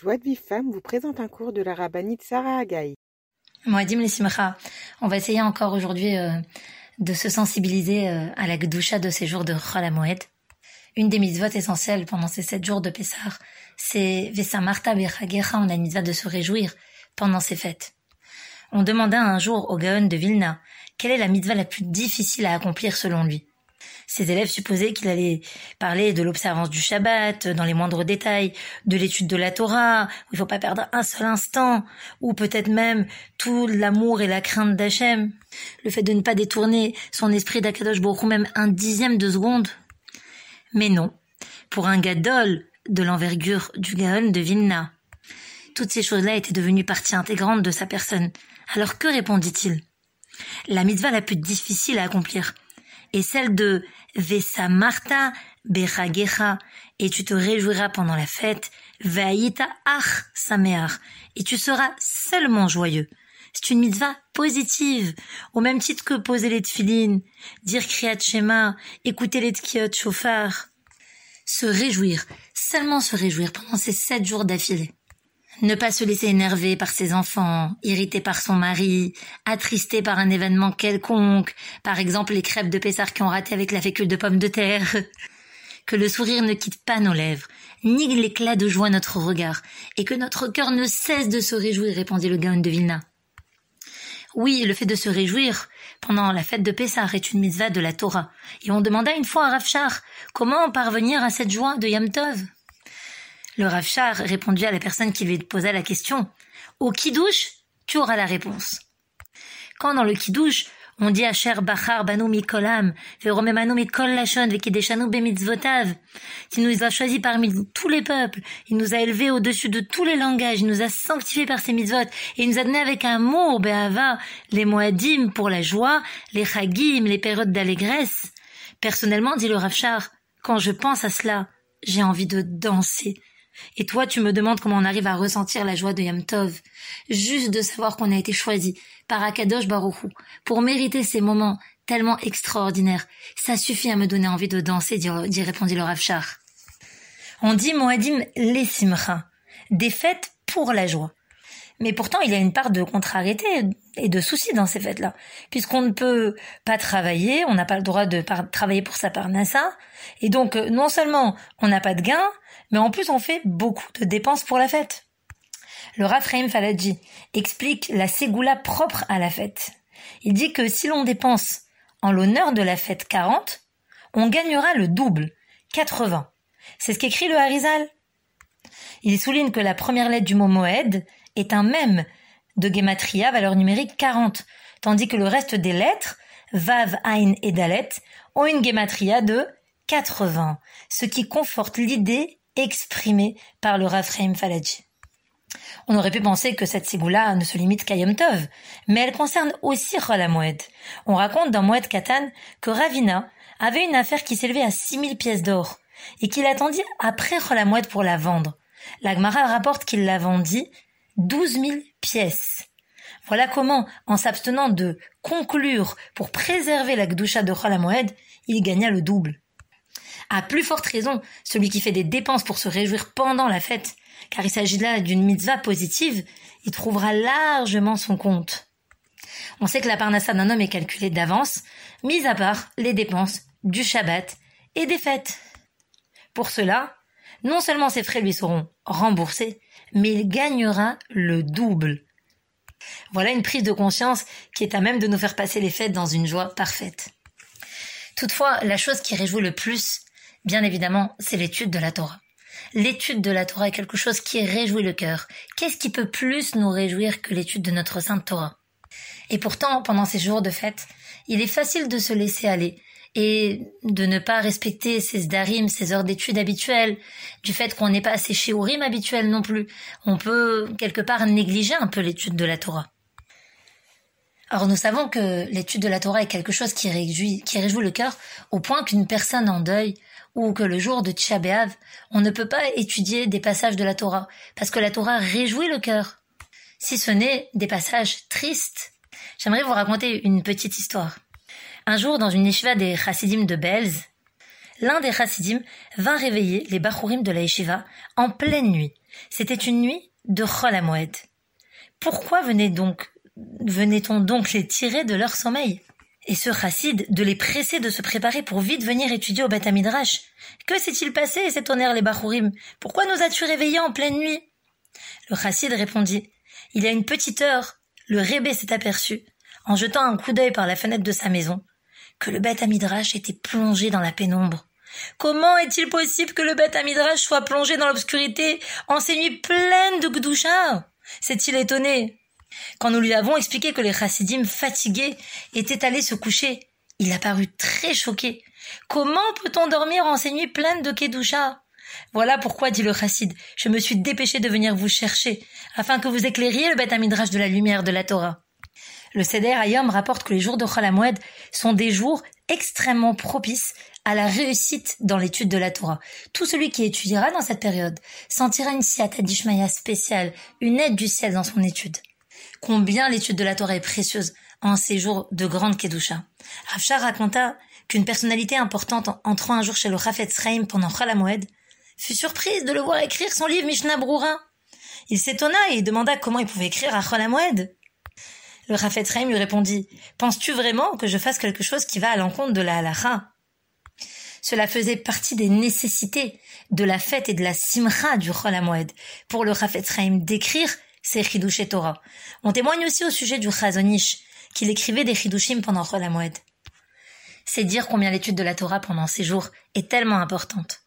Joie de Vive Femme vous présente un cours de la rabbinite Sarah Agaï. Moadim Simcha, on va essayer encore aujourd'hui euh, de se sensibiliser euh, à la gdusha de ces jours de Chol. Une des mitzvot essentielles pendant ces sept jours de Pessah, c'est Vesamarta Bechagecha, on a une mitzvah de se réjouir pendant ces fêtes. On demanda un jour au Gaon de Vilna quelle est la mitzvah la plus difficile à accomplir selon lui? Ses élèves supposaient qu'il allait parler de l'observance du Shabbat dans les moindres détails, de l'étude de la Torah, où il faut pas perdre un seul instant, ou peut-être même tout l'amour et la crainte d'Hachem, le fait de ne pas détourner son esprit d'Akadosh Baruch même un dixième de seconde. Mais non, pour un gadol de l'envergure du Gaon de Vilna, toutes ces choses-là étaient devenues partie intégrante de sa personne. Alors que répondit-il? La mitzvah la plus difficile à accomplir, et celle de Vesa Marta et tu te réjouiras pendant la fête, Vaïta Ach Sameach, et tu seras seulement joyeux. C'est une mitzvah positive, au même titre que poser les tefilines, dire Kriyat Shema, écouter les tkiot chauffard. Se réjouir, seulement se réjouir pendant ces sept jours d'affilée. Ne pas se laisser énerver par ses enfants, irrité par son mari, attristé par un événement quelconque, par exemple les crêpes de Pessard qui ont raté avec la fécule de pommes de terre. Que le sourire ne quitte pas nos lèvres, ni l'éclat de joie notre regard, et que notre cœur ne cesse de se réjouir, répondit le Gaon de Vilna. Oui, le fait de se réjouir pendant la fête de Pessah est une mitzvah de la Torah. Et on demanda une fois à Rafshar comment parvenir à cette joie de Yom Le Rafchar répondit à la personne qui lui posait la question. Au kidouche, tu auras la réponse. Quand dans le kidouche, on dit à Cher Bachar Banu Mikolam, Veromemanu Mikol Lachon, Vekideshanu Bemitzvotav. Il nous a choisis parmi tous les peuples. Il nous a élevés au-dessus de tous les langages. Il nous a sanctifiés par ses mitzvot. Et il nous a donné avec amour, Be'ava, les Moadim pour la joie, les Chagim, les périodes d'allégresse. Personnellement, dit le Rafchar, quand je pense à cela, j'ai envie de danser. Et toi, tu me demandes comment on arrive à ressentir la joie de Yom Tov. Juste de savoir qu'on a été choisi par Akadosh Baruchou pour mériter ces moments tellement extraordinaires. Ça suffit à me donner envie de danser, dit, répondit le Ravchar. On dit Moadim les simcha, des fêtes pour la joie. Mais pourtant, il y a une part de contrariété et de soucis dans ces fêtes-là. Puisqu'on ne peut pas travailler, on n'a pas le droit de travailler pour sa parnassa. Et donc, euh, non seulement on n'a pas de gain, mais en plus on fait beaucoup de dépenses pour la fête. Le Rafraim Faladji explique la ségoula propre à la fête. Il dit que si l'on dépense en l'honneur de la fête 40, on gagnera le double, 80. C'est ce qu'écrit le Harizal. Il souligne que la première lettre du mot Moed est un même de Gematria, valeur numérique 40, tandis que le reste des lettres, Vav, Ain et Dalet, ont une Gematria de 80, ce qui conforte l'idée exprimée par le Rafraim Faladji. On aurait pu penser que cette sigoula ne se limite qu'à Yom Tov, mais elle concerne aussi Chol On raconte dans Moed Katan que Ravina avait une affaire qui s'élevait à 6000 pièces d'or et qu'il attendit après Chol pour la vendre. La Gemara rapporte qu'il la vendit 12 000 pièces. Voilà comment, en s'abstenant de conclure pour préserver la Gdusha de Chol il gagna le double. À plus forte raison, celui qui fait des dépenses pour se réjouir pendant la fête, car il s'agit là d'une mitzvah positive, il trouvera largement son compte. On sait que la parnassa d'un homme est calculée d'avance, mis à part les dépenses du Shabbat et des fêtes. Pour cela, non seulement ses frais lui seront remboursés, mais il gagnera le double. Voilà une prise de conscience qui est à même de nous faire passer les fêtes dans une joie parfaite. Toutefois, la chose qui réjouit le plus, bien évidemment, c'est l'étude de la Torah. L'étude de la Torah est quelque chose qui réjouit le cœur. Qu'est-ce qui peut plus nous réjouir que l'étude de notre Sainte Torah? Et pourtant, pendant ces jours de fête, il est facile de se laisser aller et de ne pas respecter ses darim, ses heures d'études habituelles, du fait qu'on n'est pas assez shiurim habituel non plus. On peut quelque part négliger un peu l'étude de la Torah. Or, nous savons que l'étude de la Torah est quelque chose qui réjouit, qui réjouit le cœur au point qu'une personne en deuil ou que le jour de Tisha on ne peut pas étudier des passages de la Torah, parce que la Torah réjouit le cœur. Si ce n'est des passages tristes. J'aimerais vous raconter une petite histoire. Un jour, dans une yeshiva des chassidim de Belz, l'un des chassidim vint réveiller les bachurim de la yeshiva en pleine nuit C'était une nuit de Chol Moed. Pourquoi venait donc, venait-on donc les tirer de leur sommeil? Et ce chassid de les presser de se préparer pour vite venir étudier au Beth Midrash. Que s'est-il passé, s'étonnèrent les Bachurim? Pourquoi nous as-tu réveillés en pleine nuit? Le chassid répondit, il y a une petite heure, le rébé s'est aperçu, en jetant un coup d'œil par la fenêtre de sa maison, que le Beth Midrash était plongé dans la pénombre. Comment est-il possible que le Beth Midrash soit plongé dans l'obscurité en ces nuits pleines de Gdoucha s'est-il étonné? Quand nous lui avons expliqué que les chassidim fatigués étaient allés se coucher, il a paru très choqué. Comment peut-on dormir en ces nuits pleines de Kedusha? Voilà pourquoi, dit le chassid, je me suis dépêché de venir vous chercher, afin que vous éclairiez le Beth Midrash de la lumière de la Torah. Le Seder Ayom rapporte que les jours de Chol sont des jours extrêmement propices à la réussite dans l'étude de la Torah. Tout celui qui étudiera dans cette période sentira une siata d'Ishmaïa spéciale, une aide du ciel dans son étude. Combien l'étude de la Torah est précieuse en ces jours de grande Kedusha. Rafshar raconta qu'une personnalité importante entrant un jour chez le Rafet Sreim pendant Chalamoed fut surprise de le voir écrire son livre Mishnah Brura. Il s'étonna et demanda comment il pouvait écrire à Chalamoed. Le Rafet Reim lui répondit Penses-tu vraiment que je fasse quelque chose qui va à l'encontre de la halacha Cela faisait partie des nécessités de la fête et de la simcha du Chol pour le Rafet Reim d'écrire ses Chidush Torah. On témoigne aussi au sujet du Chazonish qu'il écrivait des Chidushim pendant Chol. C'est dire combien l'étude de la Torah pendant ces jours est tellement importante.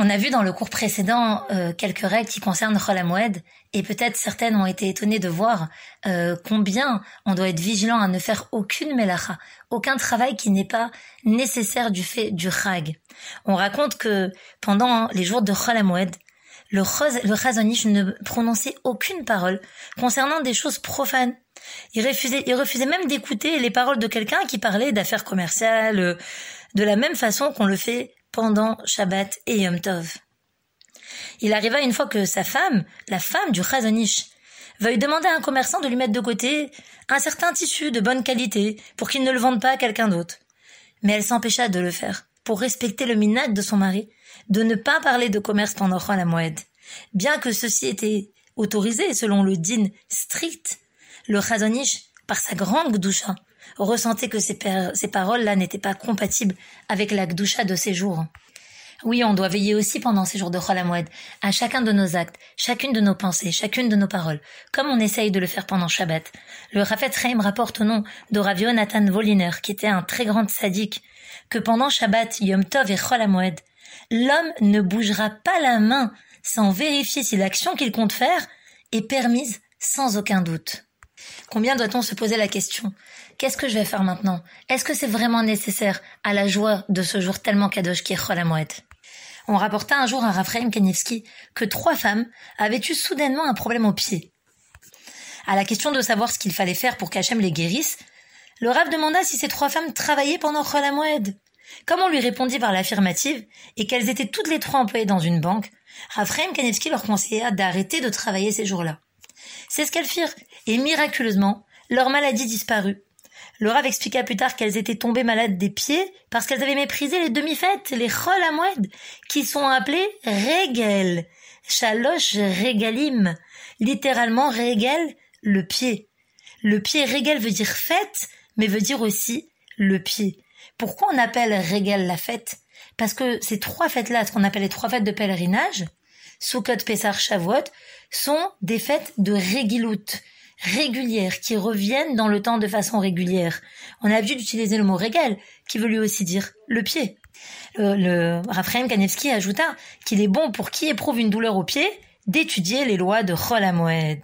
On a vu dans le cours précédent euh, quelques règles qui concernent Chol Moed, et peut-être certaines ont été étonnées de voir euh, combien on doit être vigilant à ne faire aucune melacha, aucun travail qui n'est pas nécessaire du fait du chag. On raconte que pendant les jours de Chol Moed, le, le Chazonish ne prononçait aucune parole concernant des choses profanes. Il refusait, il refusait même d'écouter les paroles de quelqu'un qui parlait d'affaires commerciales, euh, de la même façon qu'on le fait pendant Shabbat et Yom Tov. Il arriva une fois que sa femme, la femme du Chazonish, veuille demander à un commerçant de lui mettre de côté un certain tissu de bonne qualité pour qu'il ne le vende pas à quelqu'un d'autre. Mais elle s'empêcha de le faire pour respecter le minat de son mari, de ne pas parler de commerce pendant la Moed. Bien que ceci était autorisé selon le din strict, le Chazonish, par sa grande gdoucha, ressentait que ces, paroles-là n'étaient pas compatibles avec la gdoucha de ces jours. Oui, on doit veiller aussi pendant ces jours de Cholamoued à chacun de nos actes, chacune de nos pensées, chacune de nos paroles, comme on essaye de le faire pendant Shabbat. Le Rafet Reim rapporte au nom de Rav Voliner, qui était un très grand sadique, que pendant Shabbat, Yom Tov et Cholamoued, l'homme ne bougera pas la main sans vérifier si l'action qu'il compte faire est permise sans aucun doute. Combien doit-on se poser la question? Qu'est-ce que je vais faire maintenant? Est-ce que c'est vraiment nécessaire à la joie de ce jour tellement kadosh qui est Chol On rapporta un jour à Raphaël Kanievski que trois femmes avaient eu soudainement un problème au pied. À la question de savoir ce qu'il fallait faire pour qu'Hachem les guérisse, le Rav demanda si ces trois femmes travaillaient pendant Chol Comme on lui répondit par l'affirmative et qu'elles étaient toutes les trois employées dans une banque, Raphaël Kanievski leur conseilla d'arrêter de travailler ces jours-là. C'est ce qu'elles firent, et miraculeusement, leur maladie disparut. Le Rav expliqua plus tard qu'elles étaient tombées malades des pieds parce qu'elles avaient méprisé les demi-fêtes, les chol amoued, qui sont appelées regel, chaloche regalim, littéralement regel, le pied. Le pied regel veut dire fête, mais veut dire aussi le pied. Pourquoi on appelle regel la fête? Parce que ces trois fêtes-là, ce qu'on appelle les trois fêtes de pèlerinage, Sukkot, Pessar, Shavuot, sont des fêtes de regilut, régulières, qui reviennent dans le temps de façon régulière. On a l'habitude d'utiliser le mot régal, qui veut lui aussi dire le pied. Le, le Raphaël Kanevski ajouta qu'il est bon pour qui éprouve une douleur au pied d'étudier les lois de Chol Hamoed.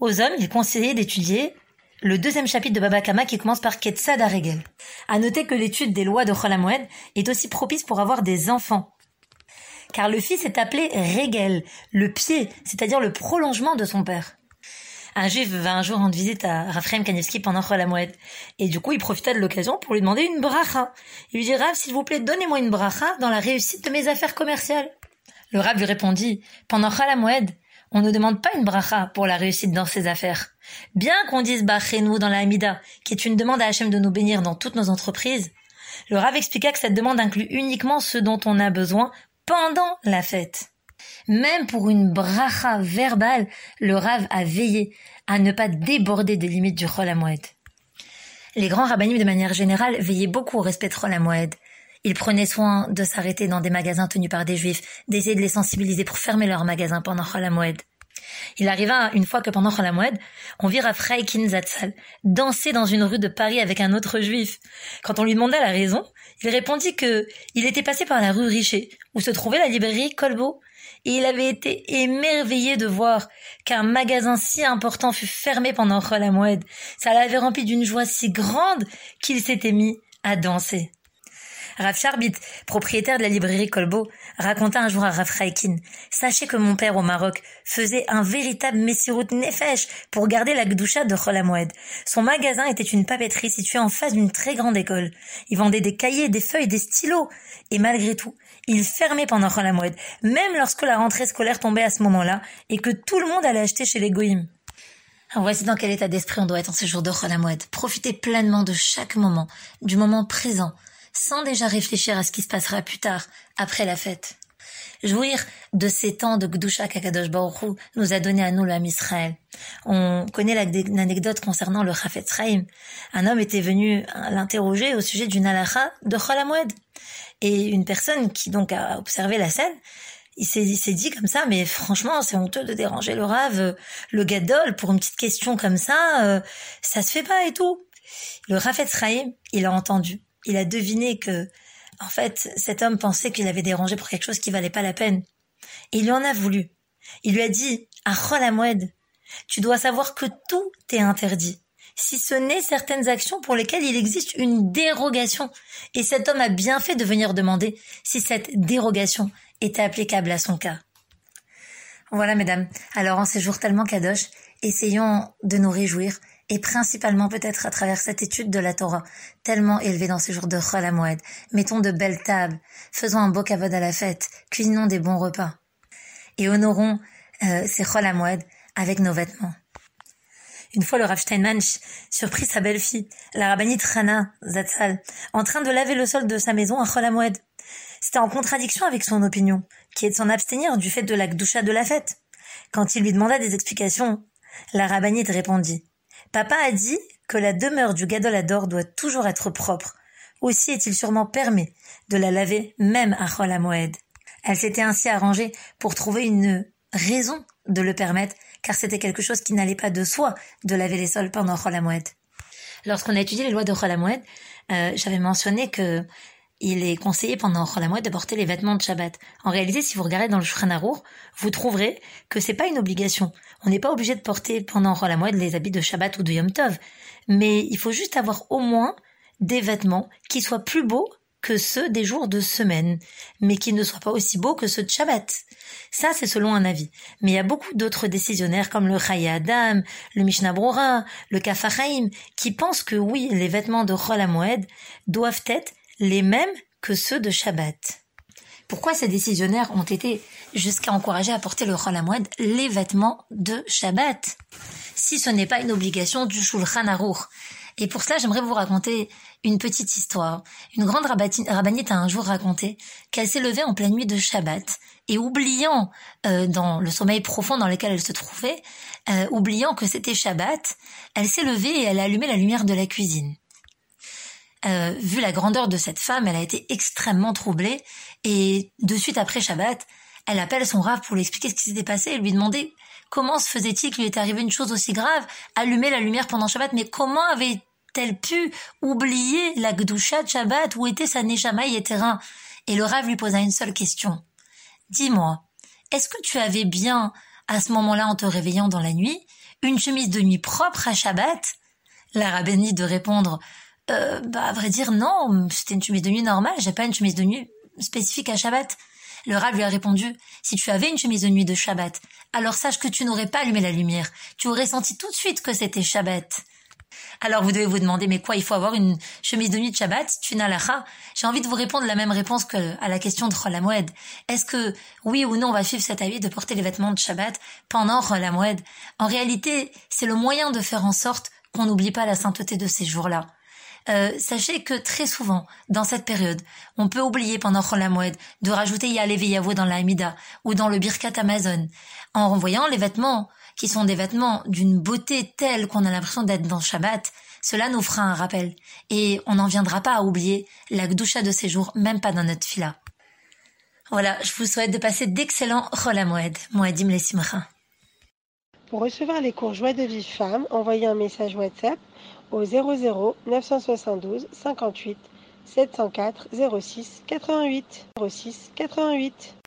Aux hommes, il conseillait d'étudier le deuxième chapitre de Baba Kama qui commence par Ketzad Regel. À noter que l'étude des lois de Chol Hamoed est aussi propice pour avoir des enfants. Car le fils est appelé Regel, le pied, c'est-à-dire le prolongement de son père un juif va un jour rendre visite à Raphaël Kanievski pendant la Moed. Et du coup, il profita de l'occasion pour lui demander une bracha. Il lui dit, Rav, s'il vous plaît, donnez-moi une bracha dans la réussite de mes affaires commerciales. Le Rav lui répondit, pendant la Moed, on ne demande pas une bracha pour la réussite dans ses affaires. Bien qu'on dise Bachenu dans la Hamida, qui est une demande à Hachem de nous bénir dans toutes nos entreprises, le Rav expliqua que cette demande inclut uniquement ce dont on a besoin pendant la fête. Même pour une bracha verbale, le Rav a veillé à ne pas déborder des limites du Chol Les grands rabbinim de manière générale veillaient beaucoup au respect de Chol Ils prenaient soin de s'arrêter dans des magasins tenus par des juifs, d'essayer de les sensibiliser pour fermer leurs magasins pendant Chol il arriva une fois que pendant Cholamoued, on vit Raphaël Zatzal danser dans une rue de Paris avec un autre juif. Quand on lui demanda la raison, il répondit que il était passé par la rue Richer, où se trouvait la librairie Colbeau, il avait été émerveillé de voir qu'un magasin si important fut fermé pendant Cholamoued. Ça l'avait rempli d'une joie si grande qu'il s'était mis à danser. Rav Charbit, propriétaire de la librairie Colbeau, raconta un jour à Rav Raikin Sachez que mon père au Maroc faisait un véritable messirut nefesh pour garder la gdoucha de Cholamoued. Son magasin était une papeterie située en face d'une très grande école. Il vendait des cahiers, des feuilles, des stylos. Et malgré tout, il fermait pendant Cholamoued, même lorsque la rentrée scolaire tombait à ce moment-là et que tout le monde allait acheter chez les goïms. Voici dans quel état d'esprit on doit être en ce jour de Cholamoued. Profitez pleinement de chaque moment, du moment présent, sans déjà réfléchir à ce qui se passera plus tard, après la fête. Jouir de ces temps de Gdusha Kakadosh Baruch nous a donné à nous l'âme Israël. On connaît l'anecdote concernant le Chafetz Chaim. Un homme était venu l'interroger au sujet d'une halakha de Cholamoued. Et une personne qui donc a observé la scène, il s'est dit comme ça, mais franchement, c'est honteux de déranger le rave, le gadol, pour une petite question comme ça, euh, ça se fait pas et tout. Le Chafetz Chaim, il a entendu il a deviné que, en fait, cet homme pensait qu'il avait dérangé pour quelque chose qui valait pas la peine. Et il lui en a voulu. Il lui a dit, à Cholamoued, tu dois savoir que tout est interdit, si ce n'est certaines actions pour lesquelles il existe une dérogation. Et cet homme a bien fait de venir demander si cette dérogation était applicable à son cas. Voilà, mesdames. Alors, en ces jours tellement kadosh, essayons de nous réjouir et principalement peut-être à travers cette étude de la Torah, tellement élevée dans ces jours de Chol Moed. Mettons de belles tables, faisons un beau kavod à la fête, cuisinons des bons repas. Et honorons euh, ces Chol Moed avec nos vêtements. Une fois, le Rav Steinman surprit sa belle-fille, la rabbinite Rana Zatzal, en train de laver le sol de sa maison à Chol Moed. C'était en contradiction avec son opinion, qui est de s'en abstenir du fait de la gdoucha de la fête. Quand il lui demanda des explications, la rabbinite répondit Papa a dit que la demeure du gadolador doit toujours être propre. Aussi est-il sûrement permis de la laver même à Chol Moed. Elle s'était ainsi arrangée pour trouver une raison de le permettre, car c'était quelque chose qui n'allait pas de soi de laver les sols pendant Chol. Lorsqu'on a étudié les lois de Chol euh, j'avais mentionné que il est conseillé pendant Cholamoued de porter les vêtements de Shabbat. En réalité, si vous regardez dans le Shulchan vous trouverez que c'est pas une obligation. On n'est pas obligé de porter pendant Cholamoued les habits de Shabbat ou de Yom Tov. Mais il faut juste avoir au moins des vêtements qui soient plus beaux que ceux des jours de semaine, mais qui ne soient pas aussi beaux que ceux de Shabbat. Ça, c'est selon un avis. Mais il y a beaucoup d'autres décisionnaires comme le Chaye Adam, le Mishnah Brora, le Kafachaim, qui pensent que oui, les vêtements de Chol doivent être les mêmes que ceux de Shabbat. Pourquoi ces décisionnaires ont été jusqu'à encourager à porter le Chol les vêtements de Shabbat, si ce n'est pas une obligation du Shulchan Aruch Et pour cela, j'aimerais vous raconter une petite histoire. Une grande rabbinite a un jour raconté qu'elle s'est levée en pleine nuit de Shabbat et oubliant euh, dans le sommeil profond dans lequel elle se trouvait, euh, oubliant que c'était Shabbat, elle s'est levée et elle a allumé la lumière de la cuisine. Euh, vu la grandeur de cette femme, elle a été extrêmement troublée et de suite après Shabbat, elle appelle son rave pour lui expliquer ce qui s'était passé et lui demander comment se faisait-il qu'il lui était arrivé une chose aussi grave, allumer la lumière pendant Shabbat, mais comment avait-elle pu oublier la Gdusha de Shabbat, où était sa Neshama terrain Et le rave lui posa une seule question. Dis-moi, est-ce que tu avais bien, à ce moment-là, en te réveillant dans la nuit, une chemise de nuit propre à Shabbat? La rabbinit de répondre euh, bah, à vrai dire, non, c'était une chemise de nuit normale, j'ai pas une chemise de nuit spécifique à Shabbat. Le Rav lui a répondu, si tu avais une chemise de nuit de Shabbat, alors sache que tu n'aurais pas allumé la lumière, tu aurais senti tout de suite que c'était Shabbat. Alors vous devez vous demander, mais quoi, il faut avoir une chemise de nuit de Shabbat, tu n'as J'ai envie de vous répondre la même réponse que à la question de Cholamoued. Est-ce que, oui ou non, on va suivre cet avis de porter les vêtements de Shabbat pendant Cholamoued En réalité, c'est le moyen de faire en sorte qu'on n'oublie pas la sainteté de ces jours-là. Euh, sachez que très souvent, dans cette période, on peut oublier pendant Chol de rajouter Yavo dans la Hamida ou dans le Birkat Amazon, en renvoyant les vêtements qui sont des vêtements d'une beauté telle qu'on a l'impression d'être dans Shabbat. Cela nous fera un rappel et on n'en viendra pas à oublier la Gdusha de ces jours, même pas dans notre fila. Voilà, je vous souhaite de passer d'excellents Chol Moedim les Pour recevoir les cours Joie de Vive Femme, envoyez un message WhatsApp au 00 972 58 704 06 88 06 88.